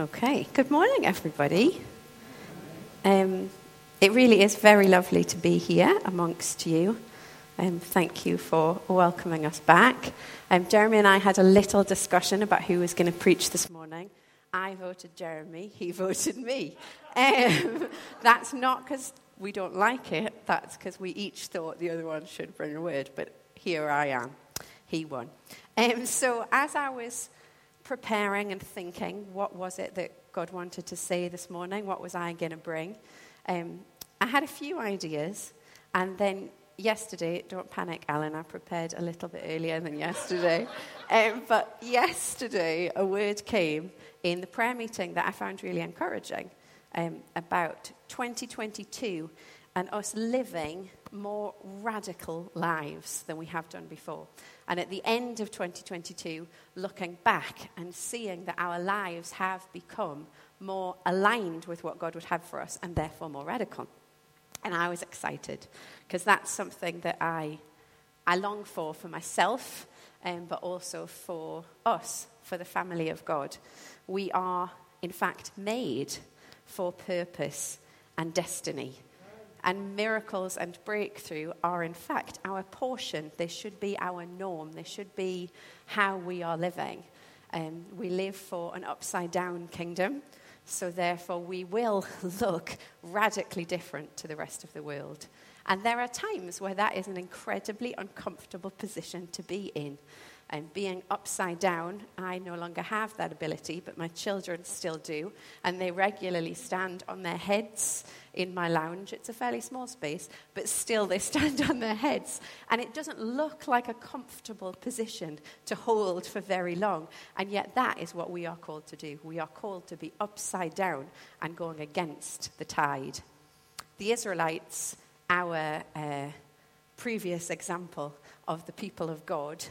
Okay, good morning, everybody. Um, it really is very lovely to be here amongst you. Um, thank you for welcoming us back. Um, Jeremy and I had a little discussion about who was going to preach this morning. I voted Jeremy, he voted me. Um, that's not because we don't like it, that's because we each thought the other one should bring a word, but here I am. He won. Um, so, as I was preparing and thinking, what was it that God wanted to say this morning? What was I going to bring? Um, I had a few ideas, and then yesterday, don't panic, Alan, I prepared a little bit earlier than yesterday. um, but yesterday, a word came in the prayer meeting that I found really encouraging um, about 2022 and us living more radical lives than we have done before. And at the end of 2022, looking back and seeing that our lives have become more aligned with what God would have for us and therefore more radical. And I was excited because that's something that I, I long for for myself, um, but also for us, for the family of God. We are, in fact, made for purpose and destiny. And miracles and breakthrough are, in fact, our portion. They should be our norm. They should be how we are living. Um, we live for an upside down kingdom, so therefore we will look radically different to the rest of the world. And there are times where that is an incredibly uncomfortable position to be in and being upside down, I no longer have that ability, but my children still do. And they regularly stand on their heads in my lounge. It's a fairly small space, but still they stand on their heads. And it doesn't look like a comfortable position to hold for very long. And yet, that is what we are called to do. We are called to be upside down and going against the tide. The Israelites, our uh, previous example of the people of God,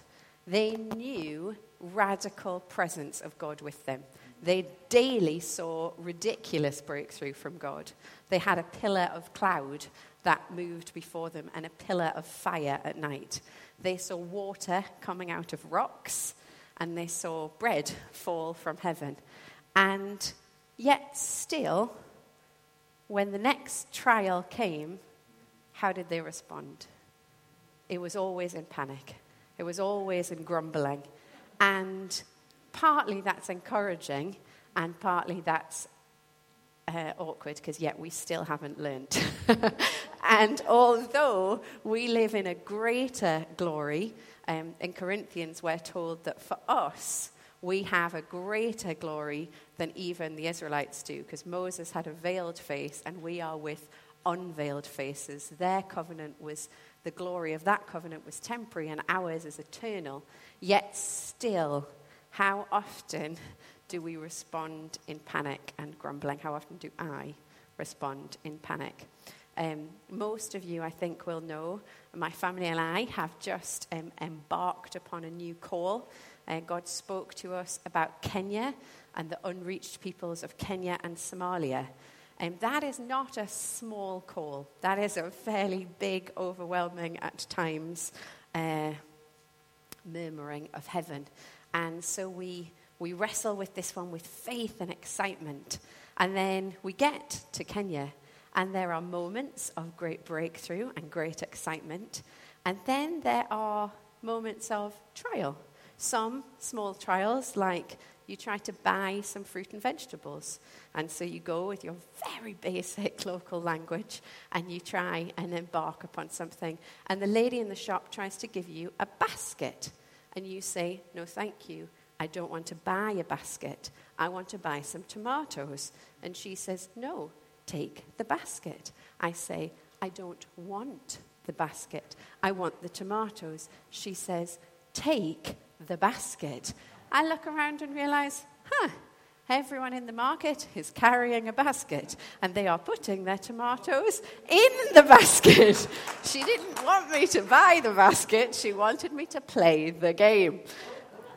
they knew radical presence of God with them. They daily saw ridiculous breakthrough from God. They had a pillar of cloud that moved before them and a pillar of fire at night. They saw water coming out of rocks and they saw bread fall from heaven. And yet, still, when the next trial came, how did they respond? It was always in panic. It was always in grumbling. And partly that's encouraging, and partly that's uh, awkward because yet we still haven't learned. and although we live in a greater glory, um, in Corinthians we're told that for us, we have a greater glory than even the Israelites do because Moses had a veiled face and we are with unveiled faces. Their covenant was the glory of that covenant was temporary and ours is eternal. Yet still, how often do we respond in panic and grumbling? How often do I respond in panic? Um, most of you, I think, will know my family and I have just um, embarked upon a new call. Uh, God spoke to us about Kenya and the unreached peoples of Kenya and Somalia. And um, that is not a small call. That is a fairly big, overwhelming at times uh, murmuring of heaven. And so we, we wrestle with this one with faith and excitement. And then we get to Kenya, and there are moments of great breakthrough and great excitement. And then there are moments of trial. Some small trials, like you try to buy some fruit and vegetables. And so you go with your very basic local language and you try and embark upon something. And the lady in the shop tries to give you a basket. And you say, No, thank you. I don't want to buy a basket. I want to buy some tomatoes. And she says, No, take the basket. I say, I don't want the basket. I want the tomatoes. She says, Take the basket. I look around and realize, huh, everyone in the market is carrying a basket and they are putting their tomatoes in the basket. she didn't want me to buy the basket, she wanted me to play the game.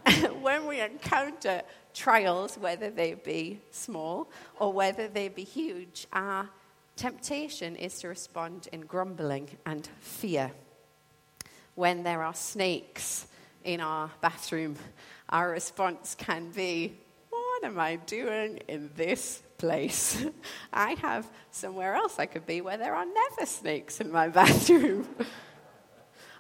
when we encounter trials, whether they be small or whether they be huge, our temptation is to respond in grumbling and fear. When there are snakes in our bathroom our response can be, What am I doing in this place? I have somewhere else I could be where there are never snakes in my bathroom.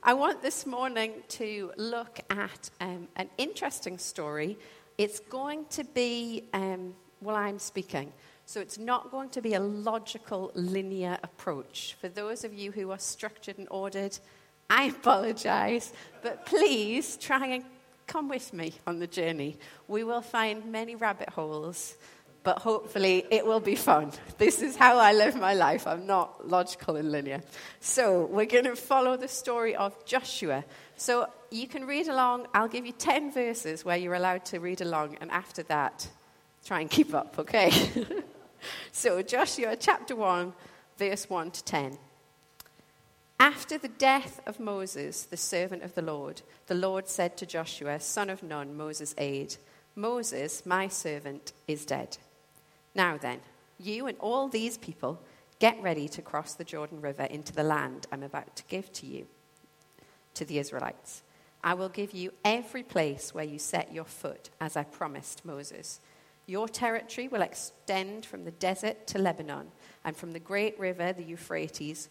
I want this morning to look at um, an interesting story. It's going to be um, while I'm speaking. So it's not going to be a logical, linear approach. For those of you who are structured and ordered, I apologize, but please try and come with me on the journey. We will find many rabbit holes, but hopefully it will be fun. This is how I live my life. I'm not logical and linear. So we're going to follow the story of Joshua. So you can read along. I'll give you 10 verses where you're allowed to read along, and after that, try and keep up, okay? so, Joshua chapter 1, verse 1 to 10. After the death of Moses, the servant of the Lord, the Lord said to Joshua, son of Nun, Moses' aide, Moses, my servant, is dead. Now then, you and all these people get ready to cross the Jordan River into the land I'm about to give to you, to the Israelites. I will give you every place where you set your foot, as I promised Moses. Your territory will extend from the desert to Lebanon, and from the great river, the Euphrates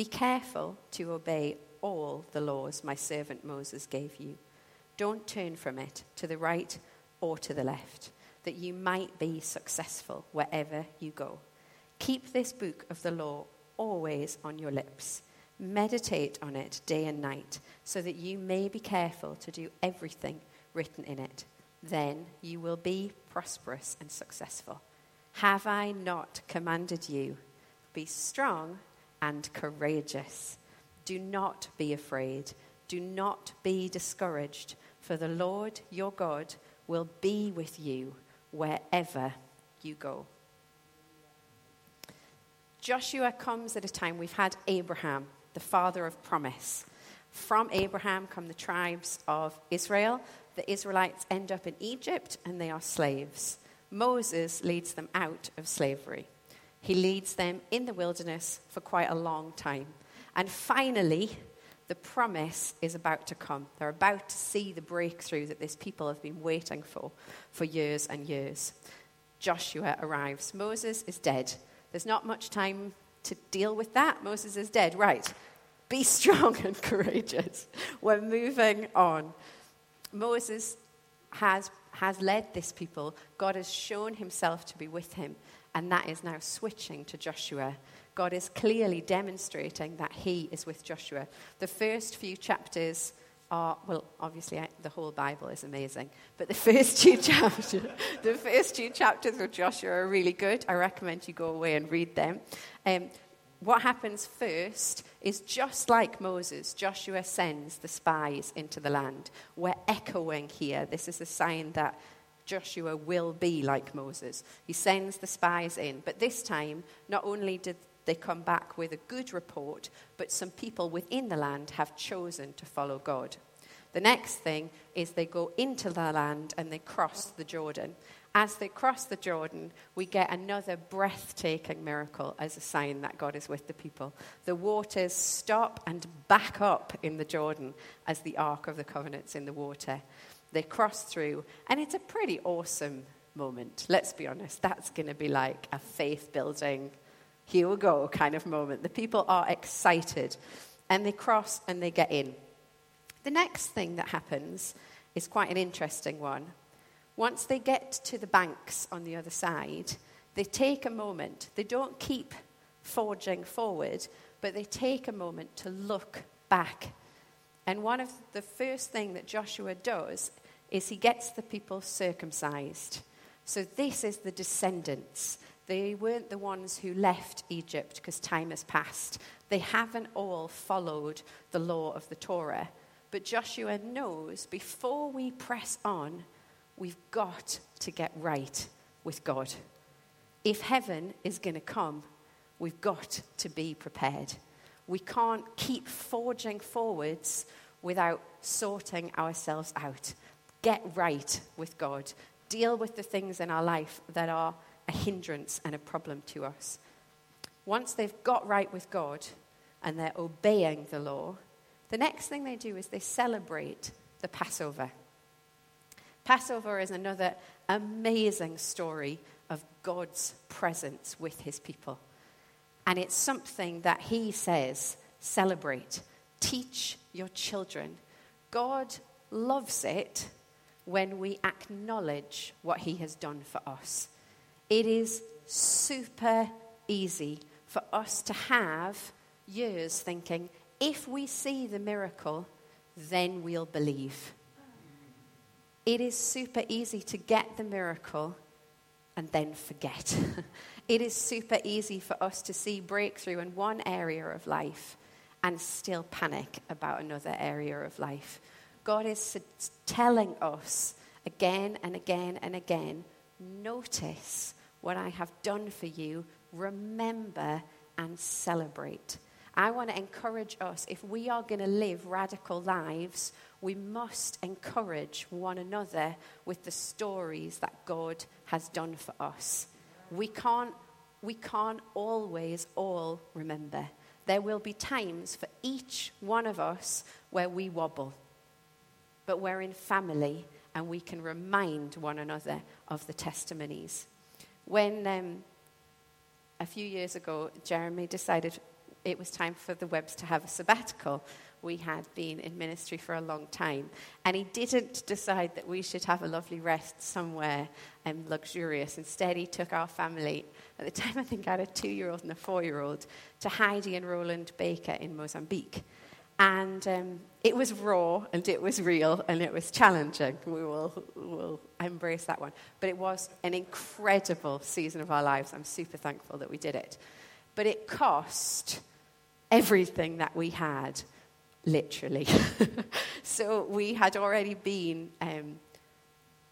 Be careful to obey all the laws my servant Moses gave you. Don't turn from it to the right or to the left, that you might be successful wherever you go. Keep this book of the law always on your lips. Meditate on it day and night, so that you may be careful to do everything written in it. Then you will be prosperous and successful. Have I not commanded you? Be strong and courageous. Do not be afraid. Do not be discouraged, for the Lord your God will be with you wherever you go. Joshua comes at a time we've had Abraham, the father of promise. From Abraham come the tribes of Israel. The Israelites end up in Egypt and they are slaves. Moses leads them out of slavery. He leads them in the wilderness for quite a long time. And finally, the promise is about to come. They're about to see the breakthrough that this people have been waiting for for years and years. Joshua arrives. Moses is dead. There's not much time to deal with that. Moses is dead. Right. Be strong and courageous. We're moving on. Moses has, has led this people. God has shown himself to be with him. And that is now switching to Joshua. God is clearly demonstrating that he is with Joshua. The first few chapters are, well, obviously the whole Bible is amazing, but the first two chapters, the first two chapters of Joshua are really good. I recommend you go away and read them. Um, what happens first is just like Moses, Joshua sends the spies into the land. We're echoing here. This is a sign that Joshua will be like Moses. He sends the spies in, but this time, not only did they come back with a good report, but some people within the land have chosen to follow God. The next thing is they go into the land and they cross the Jordan. As they cross the Jordan, we get another breathtaking miracle as a sign that God is with the people. The waters stop and back up in the Jordan as the Ark of the Covenant's in the water. They cross through, and it's a pretty awesome moment. Let's be honest, that's going to be like a faith building, here we go kind of moment. The people are excited, and they cross and they get in. The next thing that happens is quite an interesting one. Once they get to the banks on the other side, they take a moment. They don't keep forging forward, but they take a moment to look back and one of the first thing that Joshua does is he gets the people circumcised. So this is the descendants. They weren't the ones who left Egypt because time has passed. They haven't all followed the law of the Torah. But Joshua knows before we press on, we've got to get right with God. If heaven is going to come, we've got to be prepared. We can't keep forging forwards without sorting ourselves out. Get right with God. Deal with the things in our life that are a hindrance and a problem to us. Once they've got right with God and they're obeying the law, the next thing they do is they celebrate the Passover. Passover is another amazing story of God's presence with his people. And it's something that he says celebrate, teach your children. God loves it when we acknowledge what he has done for us. It is super easy for us to have years thinking, if we see the miracle, then we'll believe. It is super easy to get the miracle and then forget. it is super easy for us to see breakthrough in one area of life and still panic about another area of life. God is telling us again and again and again notice what I have done for you, remember and celebrate. I want to encourage us if we are going to live radical lives, we must encourage one another with the stories that God has done for us. We can't, we can't always all remember. There will be times for each one of us where we wobble, but we're in family and we can remind one another of the testimonies. When um, a few years ago, Jeremy decided it was time for the Webbs to have a sabbatical. We had been in ministry for a long time. And he didn't decide that we should have a lovely rest somewhere um, luxurious. Instead, he took our family, at the time I think I had a two year old and a four year old, to Heidi and Rolland Baker in Mozambique. And um, it was raw and it was real and it was challenging. We will will embrace that one. But it was an incredible season of our lives. I'm super thankful that we did it. But it cost everything that we had, literally. so we had already been um,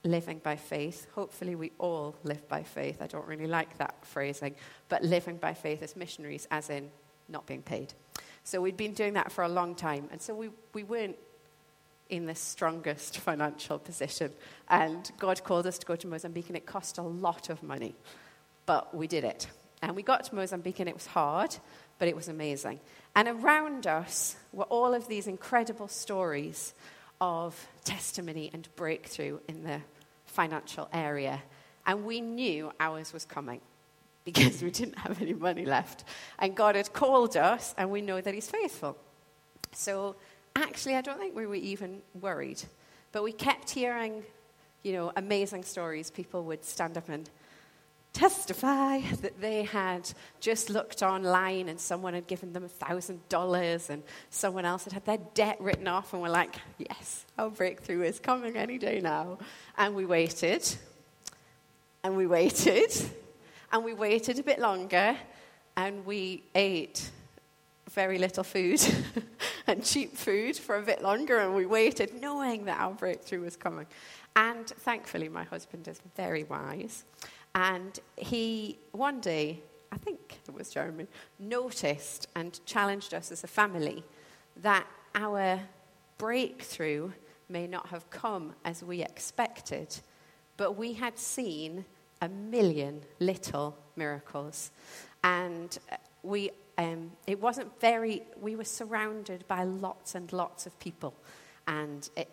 living by faith. Hopefully, we all live by faith. I don't really like that phrasing, but living by faith as missionaries, as in not being paid. So we'd been doing that for a long time, and so we, we weren't in the strongest financial position. And God called us to go to Mozambique, and it cost a lot of money, but we did it. And we got to Mozambique, and it was hard, but it was amazing. And around us were all of these incredible stories of testimony and breakthrough in the financial area. And we knew ours was coming because we didn't have any money left. And God had called us, and we know that He's faithful. So actually, I don't think we were even worried. But we kept hearing, you know, amazing stories. People would stand up and testify that they had just looked online and someone had given them $1,000 and someone else had had their debt written off and were like, yes, our breakthrough is coming any day now. And we waited and we waited and we waited a bit longer and we ate very little food and cheap food for a bit longer and we waited knowing that our breakthrough was coming. And thankfully, my husband is very wise. And he, one day, I think it was Jeremy, noticed and challenged us as a family that our breakthrough may not have come as we expected, but we had seen a million little miracles. And we, um, it wasn't very, we were surrounded by lots and lots of people. And it,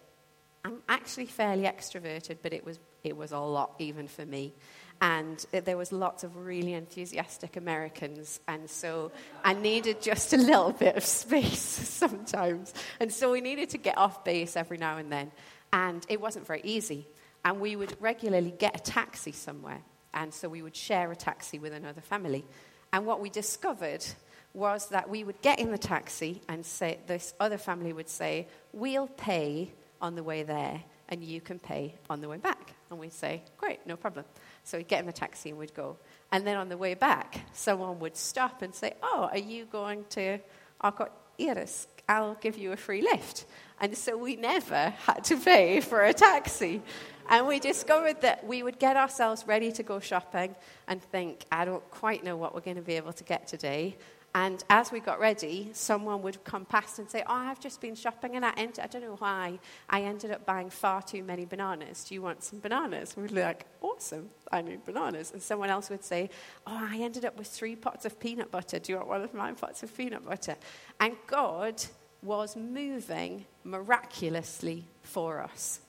I'm actually fairly extroverted, but it was, it was a lot even for me. And there was lots of really enthusiastic Americans, and so I needed just a little bit of space sometimes, and so we needed to get off base every now and then, and it wasn't very easy, and we would regularly get a taxi somewhere, and so we would share a taxi with another family, and what we discovered was that we would get in the taxi and say this other family would say, "We'll pay on the way there." And you can pay on the way back. And we'd say, Great, no problem. So we'd get in the taxi and we'd go. And then on the way back, someone would stop and say, Oh, are you going to Arco Iris? I'll give you a free lift. And so we never had to pay for a taxi. And we discovered that we would get ourselves ready to go shopping and think, I don't quite know what we're going to be able to get today. And as we got ready, someone would come past and say, Oh, I've just been shopping and I, I don't know why, I ended up buying far too many bananas. Do you want some bananas? We'd be like, Awesome, I need bananas. And someone else would say, Oh, I ended up with three pots of peanut butter. Do you want one of my pots of peanut butter? And God was moving miraculously for us.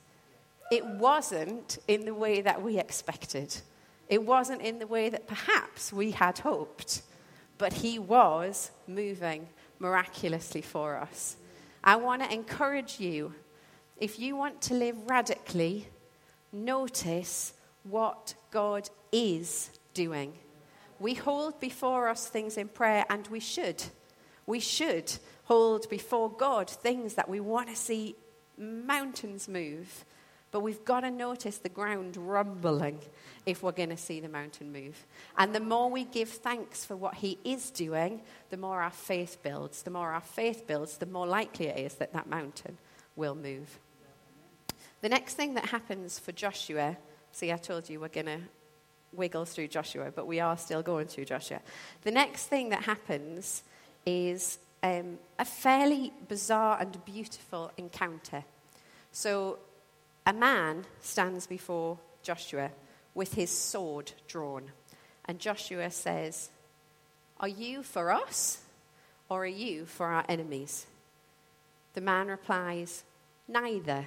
It wasn't in the way that we expected, it wasn't in the way that perhaps we had hoped but He was moving miraculously for us. I want to encourage you if you want to live radically, notice what God is doing. We hold before us things in prayer, and we should. We should hold before God things that we want to see mountains move. But we've got to notice the ground rumbling if we're going to see the mountain move. And the more we give thanks for what He is doing, the more our faith builds. The more our faith builds, the more likely it is that that mountain will move. The next thing that happens for Joshua, see, I told you we're going to wiggle through Joshua, but we are still going through Joshua. The next thing that happens is um, a fairly bizarre and beautiful encounter. So a man stands before Joshua with his sword drawn. And Joshua says, Are you for us or are you for our enemies? The man replies, Neither.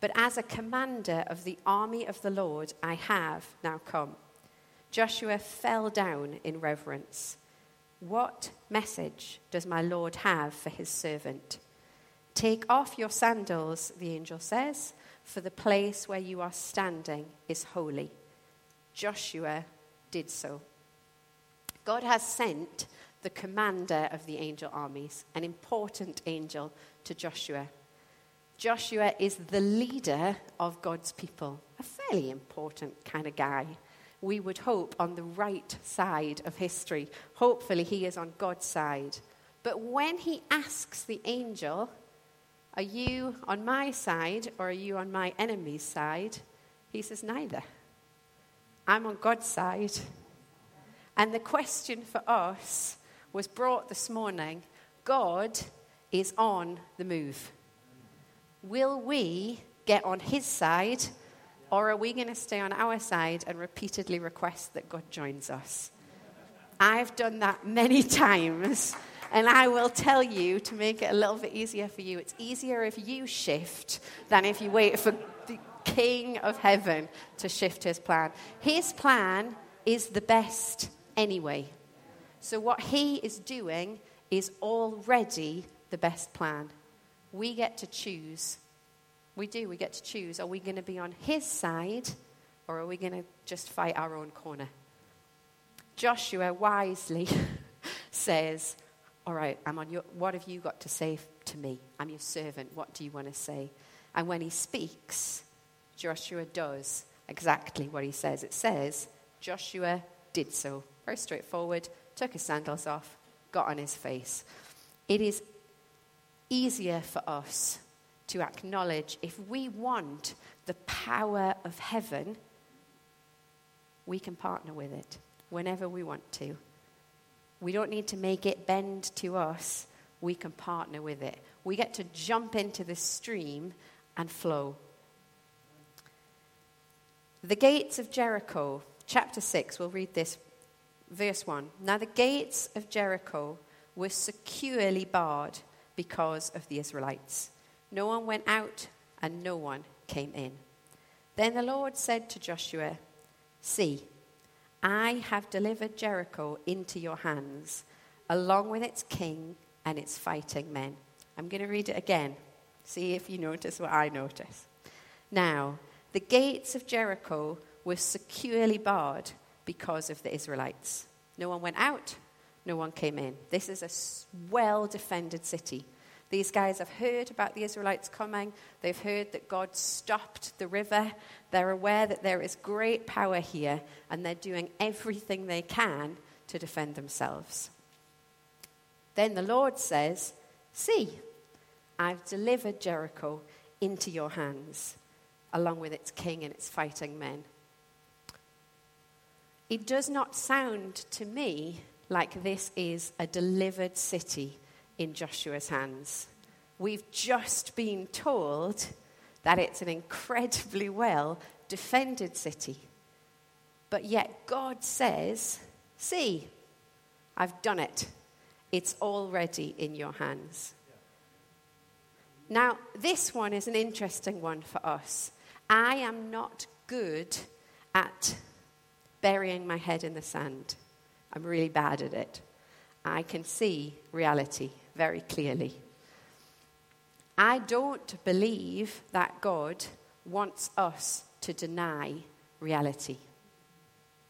But as a commander of the army of the Lord, I have now come. Joshua fell down in reverence. What message does my Lord have for his servant? Take off your sandals, the angel says for the place where you are standing is holy. Joshua did so. God has sent the commander of the angel armies, an important angel, to Joshua. Joshua is the leader of God's people, a fairly important kind of guy. We would hope on the right side of history. Hopefully, he is on God's side. But when he asks the angel, are you on my side or are you on my enemy's side? He says, Neither. I'm on God's side. And the question for us was brought this morning God is on the move. Will we get on his side or are we going to stay on our side and repeatedly request that God joins us? I've done that many times. And I will tell you to make it a little bit easier for you, it's easier if you shift than if you wait for the King of Heaven to shift his plan. His plan is the best anyway. So, what he is doing is already the best plan. We get to choose. We do, we get to choose. Are we going to be on his side or are we going to just fight our own corner? Joshua wisely says, all right, I'm on your, what have you got to say to me? I'm your servant. What do you want to say? And when he speaks, Joshua does exactly what he says. It says, Joshua did so. Very straightforward, took his sandals off, got on his face. It is easier for us to acknowledge if we want the power of heaven, we can partner with it whenever we want to. We don't need to make it bend to us. We can partner with it. We get to jump into the stream and flow. The gates of Jericho, chapter 6, we'll read this, verse 1. Now, the gates of Jericho were securely barred because of the Israelites. No one went out and no one came in. Then the Lord said to Joshua, See, I have delivered Jericho into your hands, along with its king and its fighting men. I'm going to read it again. See if you notice what I notice. Now, the gates of Jericho were securely barred because of the Israelites. No one went out, no one came in. This is a well defended city. These guys have heard about the Israelites coming. They've heard that God stopped the river. They're aware that there is great power here, and they're doing everything they can to defend themselves. Then the Lord says, See, I've delivered Jericho into your hands. along with its king and its fighting men. It does not sound to me like this is a delivered city in Joshua's hands. We've just been told that it's an incredibly well defended city. But yet God says, See, I've done it. It's already in your hands. Now, this one is an interesting one for us. I am not good at burying my head in the sand. I'm really bad at it. I can see reality very clearly. I don't believe that God wants us to deny reality.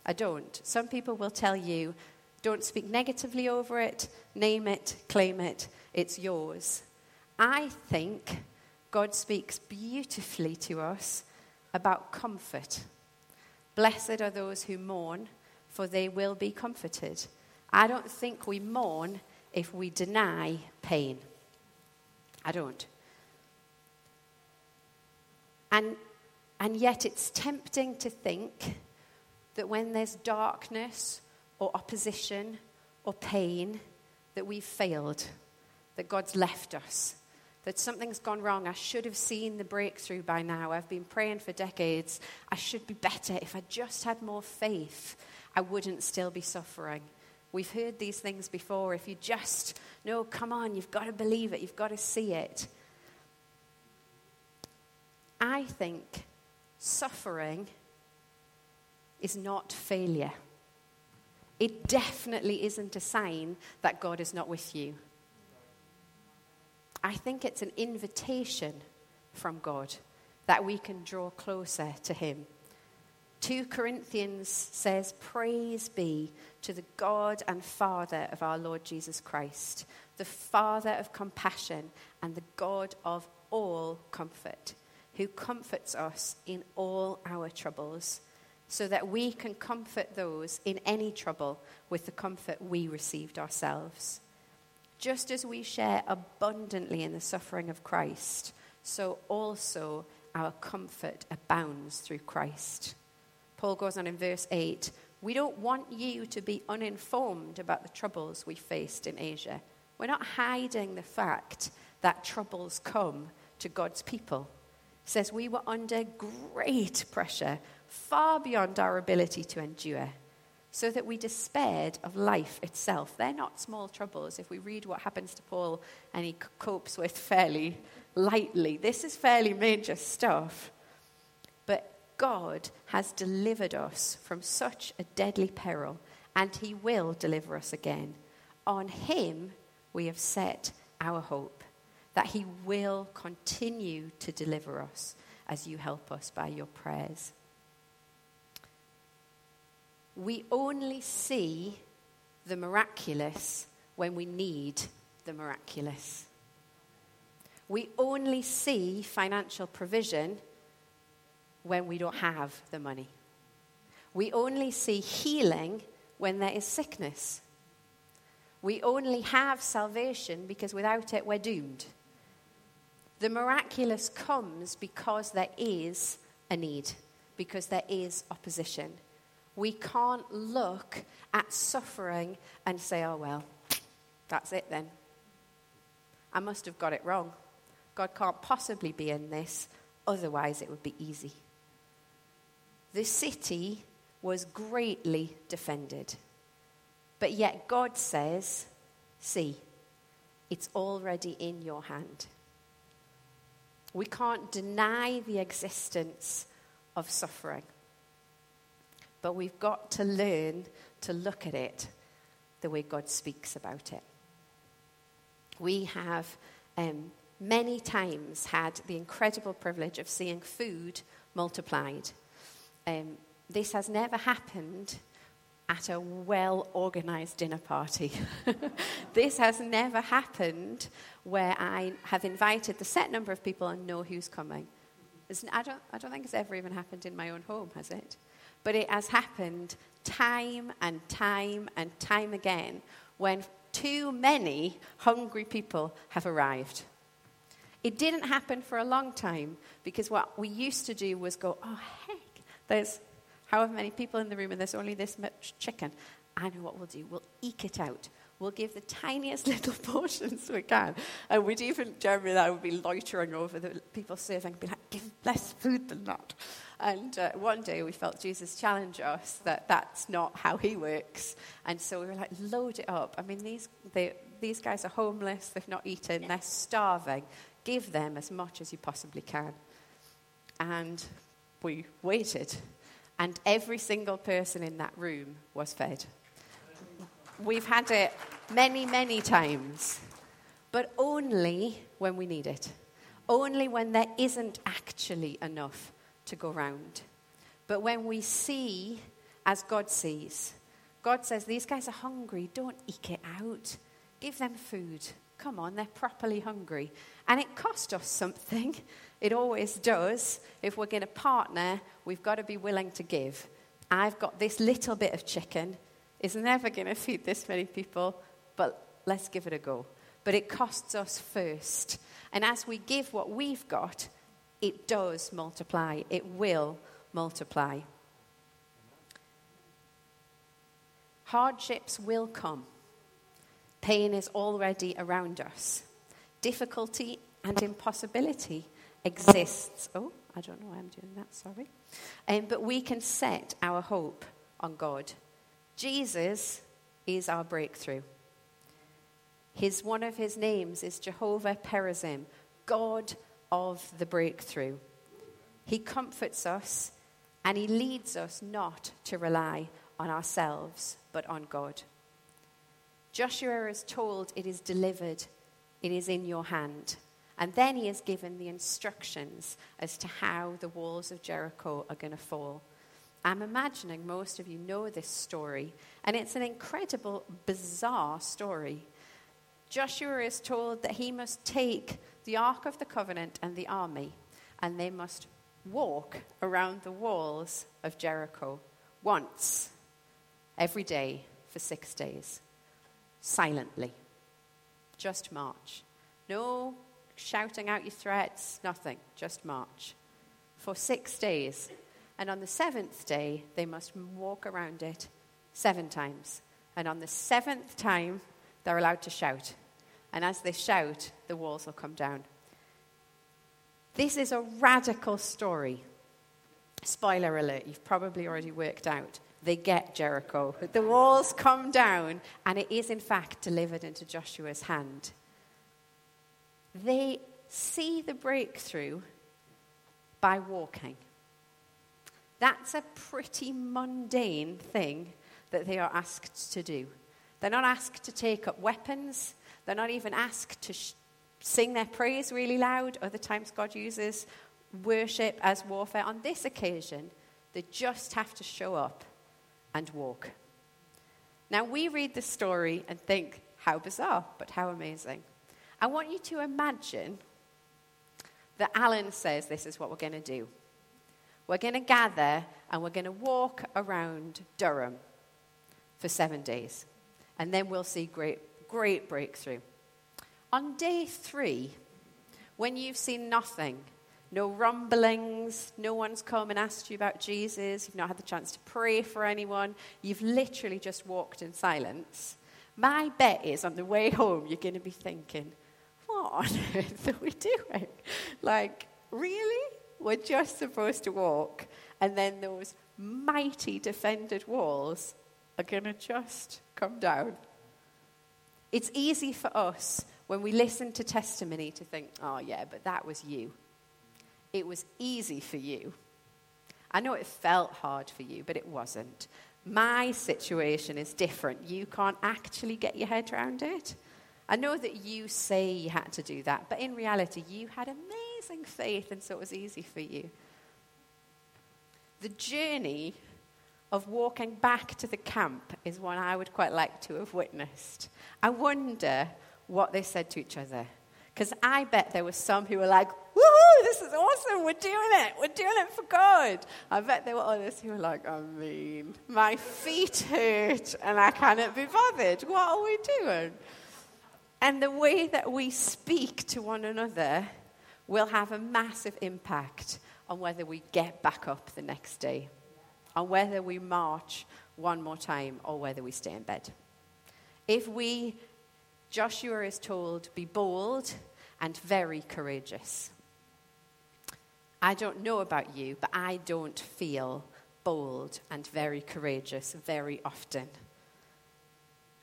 I don't. Some people will tell you, don't speak negatively over it, name it, claim it, it's yours. I think God speaks beautifully to us about comfort. Blessed are those who mourn, for they will be comforted. I don't think we mourn if we deny pain. I don't. And, and yet it's tempting to think that when there's darkness or opposition or pain, that we've failed, that God's left us, that something's gone wrong. I should have seen the breakthrough by now. I've been praying for decades. I should be better. If I just had more faith, I wouldn't still be suffering. We've heard these things before. If you just, no, come on, you've got to believe it, you've got to see it. I think suffering is not failure. It definitely isn't a sign that God is not with you. I think it's an invitation from God that we can draw closer to Him. 2 Corinthians says, Praise be to the God and Father of our Lord Jesus Christ, the Father of compassion and the God of all comfort, who comforts us in all our troubles, so that we can comfort those in any trouble with the comfort we received ourselves. Just as we share abundantly in the suffering of Christ, so also our comfort abounds through Christ. Paul goes on in verse 8 We don't want you to be uninformed about the troubles we faced in Asia. We're not hiding the fact that troubles come to God's people. He says we were under great pressure, far beyond our ability to endure so that we despaired of life itself. They're not small troubles. If we read what happens to Paul and he copes with fairly lightly, this is fairly major stuff. God has delivered us from such a deadly peril, and he will deliver us again. On him we have set our hope that he will continue to deliver us as you help us by your prayers we only see the miraculous when we need the miraculous. We only see financial provision when we don't have the money. We only see healing when there is sickness. We only have salvation because without it we're doomed. The miraculous comes because there is a need, because there is opposition. We can't look at suffering and say, oh, well, that's it then. I must have got it wrong. God can't possibly be in this, otherwise, it would be easy. The city was greatly defended. But yet, God says, See, it's already in your hand. We can't deny the existence of suffering. But we've got to learn to look at it the way God speaks about it. We have um, many times had the incredible privilege of seeing food multiplied. Um, this has never happened at a well organized dinner party. this has never happened where I have invited the set number of people and know who's coming. I don't, I don't think it's ever even happened in my own home, has it? But it has happened time and time and time again when too many hungry people have arrived. It didn't happen for a long time because what we used to do was go, oh, there's however many people in the room and there's only this much chicken. I know what we'll do. We'll eke it out. We'll give the tiniest little portions we can. And we'd even, Jeremy and I would be loitering over the people serving, be like, give less food than that. And uh, one day we felt Jesus challenge us that that's not how he works. And so we were like, load it up. I mean, these, they, these guys are homeless, they've not eaten, they're starving. Give them as much as you possibly can. And we waited. And every single person in that room was fed. We've had it many, many times, but only when we need it. Only when there isn't actually enough to go round. But when we see as God sees, God says, These guys are hungry. Don't eke it out. Give them food. Come on, they're properly hungry. And it cost us something. It always does. If we're going to partner, we've got to be willing to give. I've got this little bit of chicken. It's never going to feed this many people, but let's give it a go. But it costs us first. And as we give what we've got, it does multiply. It will multiply. Hardships will come. Pain is already around us. Difficulty and impossibility exists. Oh, I don't know why I'm doing that, sorry. Um, but we can set our hope on God. Jesus is our breakthrough. His, one of his names is Jehovah Perazim, God of the breakthrough. He comforts us and he leads us not to rely on ourselves, but on God. Joshua is told it is delivered, it is in your hand. And then he is given the instructions as to how the walls of Jericho are going to fall. I'm imagining most of you know this story, and it's an incredible, bizarre story. Joshua is told that he must take the Ark of the Covenant and the army, and they must walk around the walls of Jericho once every day for six days, silently. Just march. No shouting out your threats, nothing, just march. For six days. And on the seventh day, they must walk around it seven times. And on the seventh time, they're allowed to shout. And as they shout, the walls will come down. This is a radical story. Spoiler alert, you've probably already worked out. They get Jericho. The walls come down, and it is, in fact, delivered into Joshua's hand. They see the breakthrough by walking. That's a pretty mundane thing that they are asked to do. They're not asked to take up weapons, they're not even asked to sh- sing their praise really loud. Other times, God uses worship as warfare. On this occasion, they just have to show up and walk. Now, we read the story and think, how bizarre, but how amazing. I want you to imagine that Alan says this is what we're going to do. We're going to gather and we're going to walk around Durham for seven days. And then we'll see great, great breakthrough. On day three, when you've seen nothing, no rumblings, no one's come and asked you about Jesus, you've not had the chance to pray for anyone, you've literally just walked in silence. My bet is on the way home, you're going to be thinking, on earth are we doing? Like, really? We're just supposed to walk, and then those mighty defended walls are going to just come down. It's easy for us when we listen to testimony to think, oh, yeah, but that was you. It was easy for you. I know it felt hard for you, but it wasn't. My situation is different. You can't actually get your head around it. I know that you say you had to do that, but in reality, you had amazing faith, and so it was easy for you. The journey of walking back to the camp is one I would quite like to have witnessed. I wonder what they said to each other. Because I bet there were some who were like, woohoo, this is awesome, we're doing it, we're doing it for God. I bet there were others who were like, I mean, my feet hurt and I cannot be bothered. What are we doing? And the way that we speak to one another will have a massive impact on whether we get back up the next day, on whether we march one more time, or whether we stay in bed. If we, Joshua is told, be bold and very courageous. I don't know about you, but I don't feel bold and very courageous very often.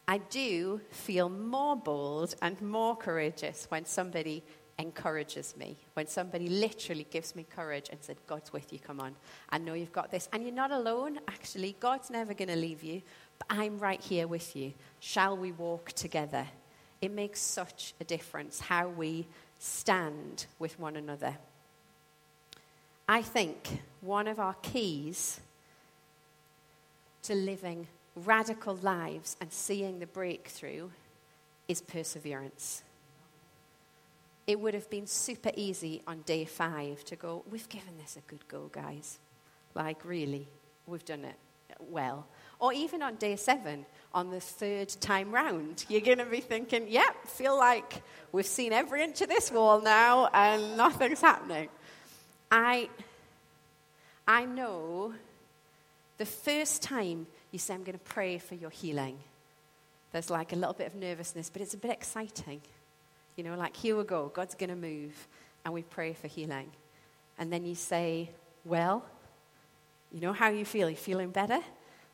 I do feel more bold and more courageous when somebody encourages me, when somebody literally gives me courage and said, God's with you, come on. I know you've got this. And you're not alone, actually. God's never going to leave you, but I'm right here with you. Shall we walk together? It makes such a difference how we stand with one another. I think one of our keys to living radical lives and seeing the breakthrough is perseverance. It would have been super easy on day five to go, We've given this a good go, guys. Like, really, we've done it well. Or even on day seven, on the third time round, you're going to be thinking, Yep, yeah, feel like we've seen every inch of this wall now and nothing's happening. I, I know the first time you say, I'm going to pray for your healing, there's like a little bit of nervousness, but it's a bit exciting. You know, like, here we go, God's going to move, and we pray for healing. And then you say, Well, you know how you feel? You feeling better?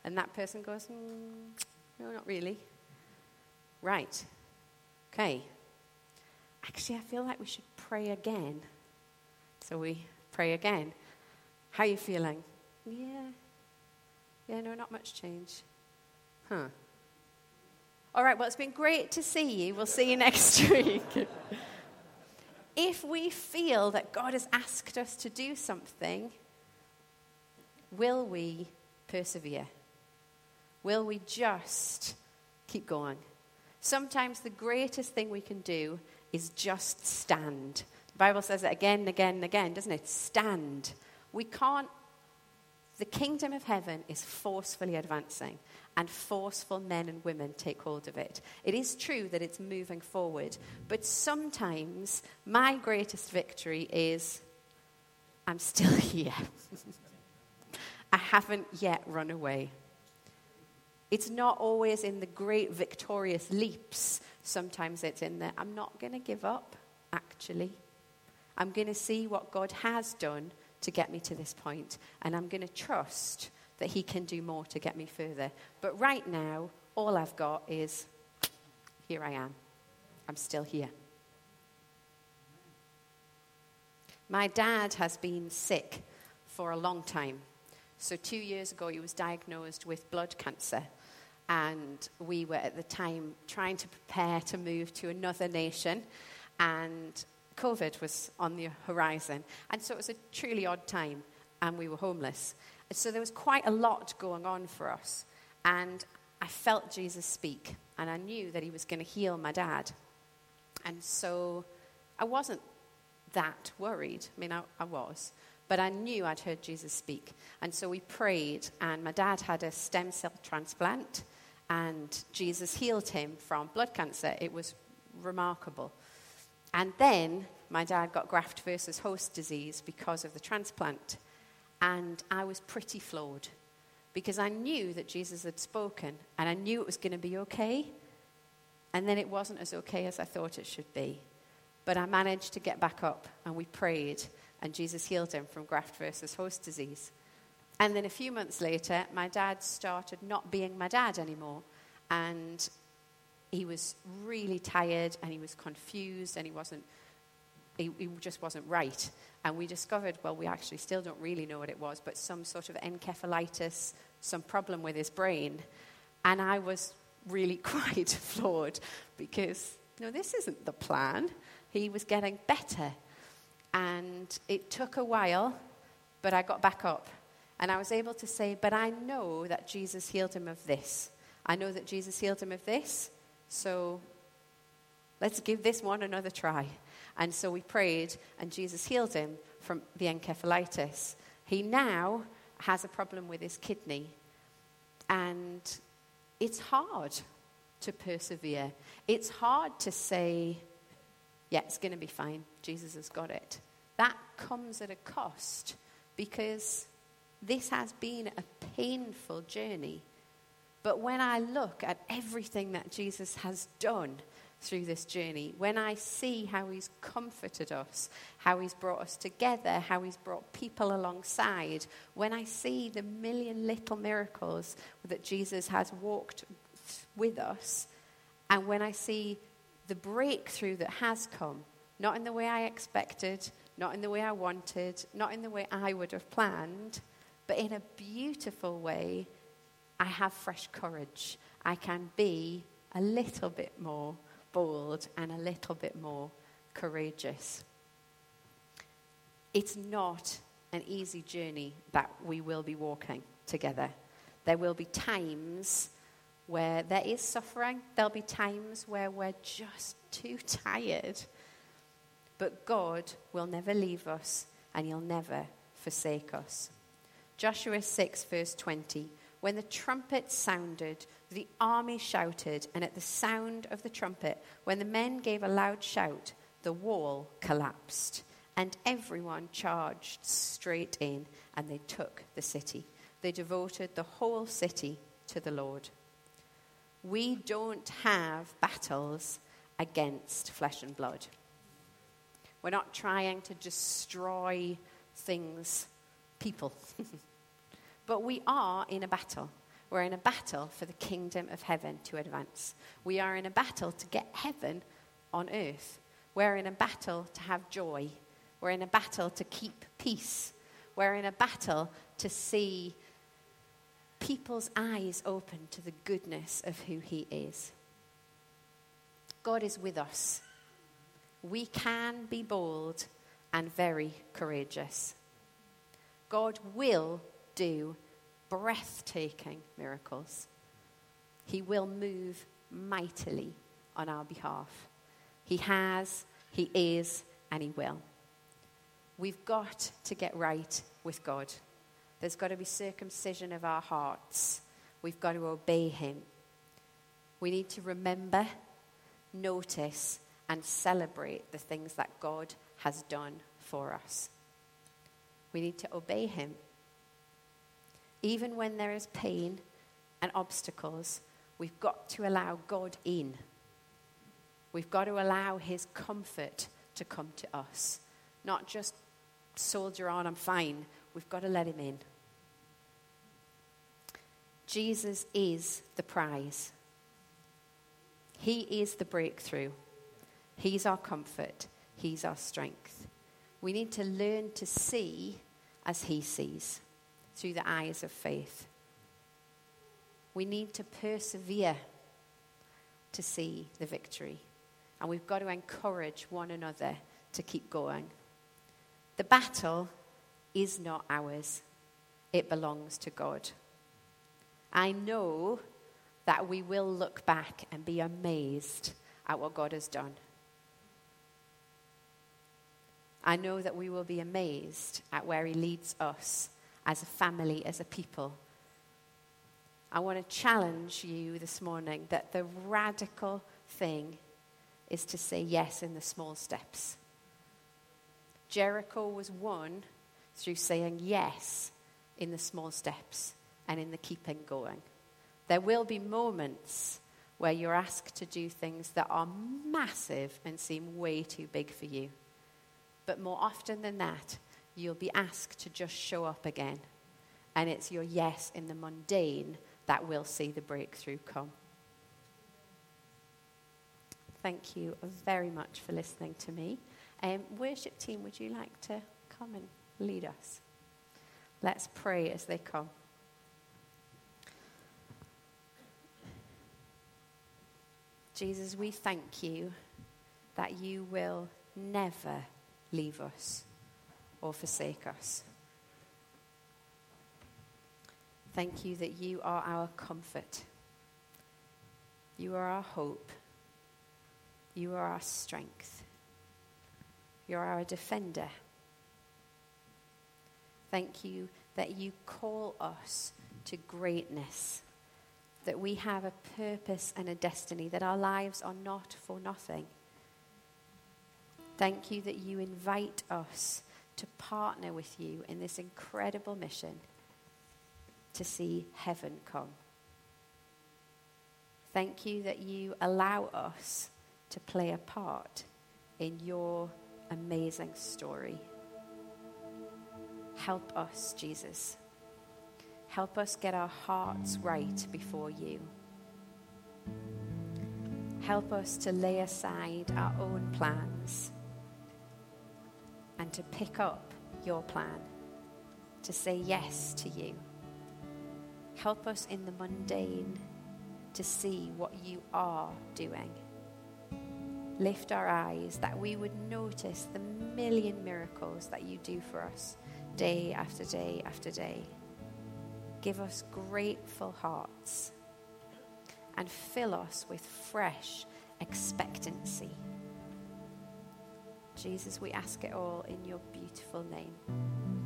And that person goes, mm, No, not really. Right. Okay. Actually, I feel like we should pray again. So we pray again. How are you feeling? Yeah, yeah, no, not much change. Huh. All right, well, it's been great to see you. We'll see you next week. if we feel that God has asked us to do something, will we persevere? Will we just keep going? Sometimes the greatest thing we can do is just stand. The Bible says it again and again and again, doesn't it? Stand. We can't the kingdom of heaven is forcefully advancing, and forceful men and women take hold of it. It is true that it's moving forward, but sometimes my greatest victory is I'm still here. I haven't yet run away. It's not always in the great victorious leaps. Sometimes it's in the I'm not going to give up, actually. I'm going to see what God has done to get me to this point, and I'm going to trust that He can do more to get me further. But right now, all I've got is here I am. I'm still here. My dad has been sick for a long time. So, two years ago, he was diagnosed with blood cancer. And we were at the time trying to prepare to move to another nation. And COVID was on the horizon. And so it was a truly odd time, and we were homeless. So there was quite a lot going on for us. And I felt Jesus speak, and I knew that he was going to heal my dad. And so I wasn't that worried. I mean, I, I was. But I knew I'd heard Jesus speak. And so we prayed, and my dad had a stem cell transplant, and Jesus healed him from blood cancer. It was remarkable. And then my dad got graft versus host disease because of the transplant. And I was pretty floored because I knew that Jesus had spoken and I knew it was going to be okay. And then it wasn't as okay as I thought it should be. But I managed to get back up and we prayed, and Jesus healed him from graft versus host disease. And then a few months later, my dad started not being my dad anymore. And he was really tired and he was confused and he wasn't he, he, just wasn't right. And we discovered, well, we actually still don't really know what it was, but some sort of encephalitis, some problem with his brain. And I was really quite floored because, no, this isn't the plan. He was getting better. And it took a while, but I got back up. And I was able to say, but I know that Jesus healed him of this. I know that Jesus healed him of this. So let's give this one another try. And so we prayed, and Jesus healed him from the encephalitis. He now has a problem with his kidney, and it's hard to persevere. It's hard to say, yeah, it's going to be fine. Jesus has got it. That comes at a cost because this has been a painful journey. But when I look at everything that Jesus has done through this journey, when I see how he's comforted us, how he's brought us together, how he's brought people alongside, when I see the million little miracles that Jesus has walked with us, and when I see the breakthrough that has come, not in the way I expected, not in the way I wanted, not in the way I would have planned, but in a beautiful way, I have fresh courage. I can be a little bit more bold and a little bit more courageous. It's not an easy journey that we will be walking together. There will be times where there is suffering, there'll be times where we're just too tired. But God will never leave us and He'll never forsake us. Joshua 6, verse 20. When the trumpet sounded, the army shouted, and at the sound of the trumpet, when the men gave a loud shout, the wall collapsed, and everyone charged straight in, and they took the city. They devoted the whole city to the Lord. We don't have battles against flesh and blood. We're not trying to destroy things, people. but we are in a battle. We're in a battle for the kingdom of heaven to advance. We are in a battle to get heaven on earth. We're in a battle to have joy. We're in a battle to keep peace. We're in a battle to see people's eyes open to the goodness of who He is. God is with us. We can be bold and very courageous. God will do breathtaking miracles. He will move mightily on our behalf. He has, He is, and He will. We've got to get right with God. There's got to be circumcision of our hearts. We've got to obey Him. We need to remember, notice, and celebrate the things that God has done for us. We need to obey Him. Even when there is pain and obstacles, we've got to allow God in. We've got to allow His comfort to come to us. Not just soldier on, I'm fine. We've got to let Him in. Jesus is the prize. He is the breakthrough. He's our comfort. He's our strength. We need to learn to see as He sees through the eyes of faith. We need to persevere to see the victory. And we've got to encourage one another to keep going. The battle is not ours, it belongs to God. I know that we will look back and be amazed at what God has done. I know that we will be amazed at where He leads us as a family, as a people. I want to challenge you this morning that the radical thing is to say yes in the small steps. Jericho was won through saying yes in the small steps and in the keeping going. There will be moments where you're asked to do things that are massive and seem way too big for you. But more often than that, you'll be asked to just show up again. And it's your yes in the mundane that will see the breakthrough come. Thank you very much for listening to me. Um, worship team, would you like to come and lead us? Let's pray as they come. Jesus, we thank you that you will never leave us or forsake us. Thank you that you are our comfort. You are our hope. You are our strength. You're our defender. Thank you that you call us to greatness that we have a purpose and a destiny, that our lives are not for nothing. Thank you that you invite us to partner with you in this incredible mission to see heaven come. Thank you that you allow us to play a part in your amazing story. Help us, Jesus. Help us get our hearts right before you. Help us to lay aside our own plans and to pick up your plan, to say yes to you. Help us in the mundane to see what you are doing. Lift our eyes that we would notice the million miracles that you do for us day after day after day. Give us grateful hearts and fill us with fresh expectancy. Jesus, we ask it all in your beautiful name.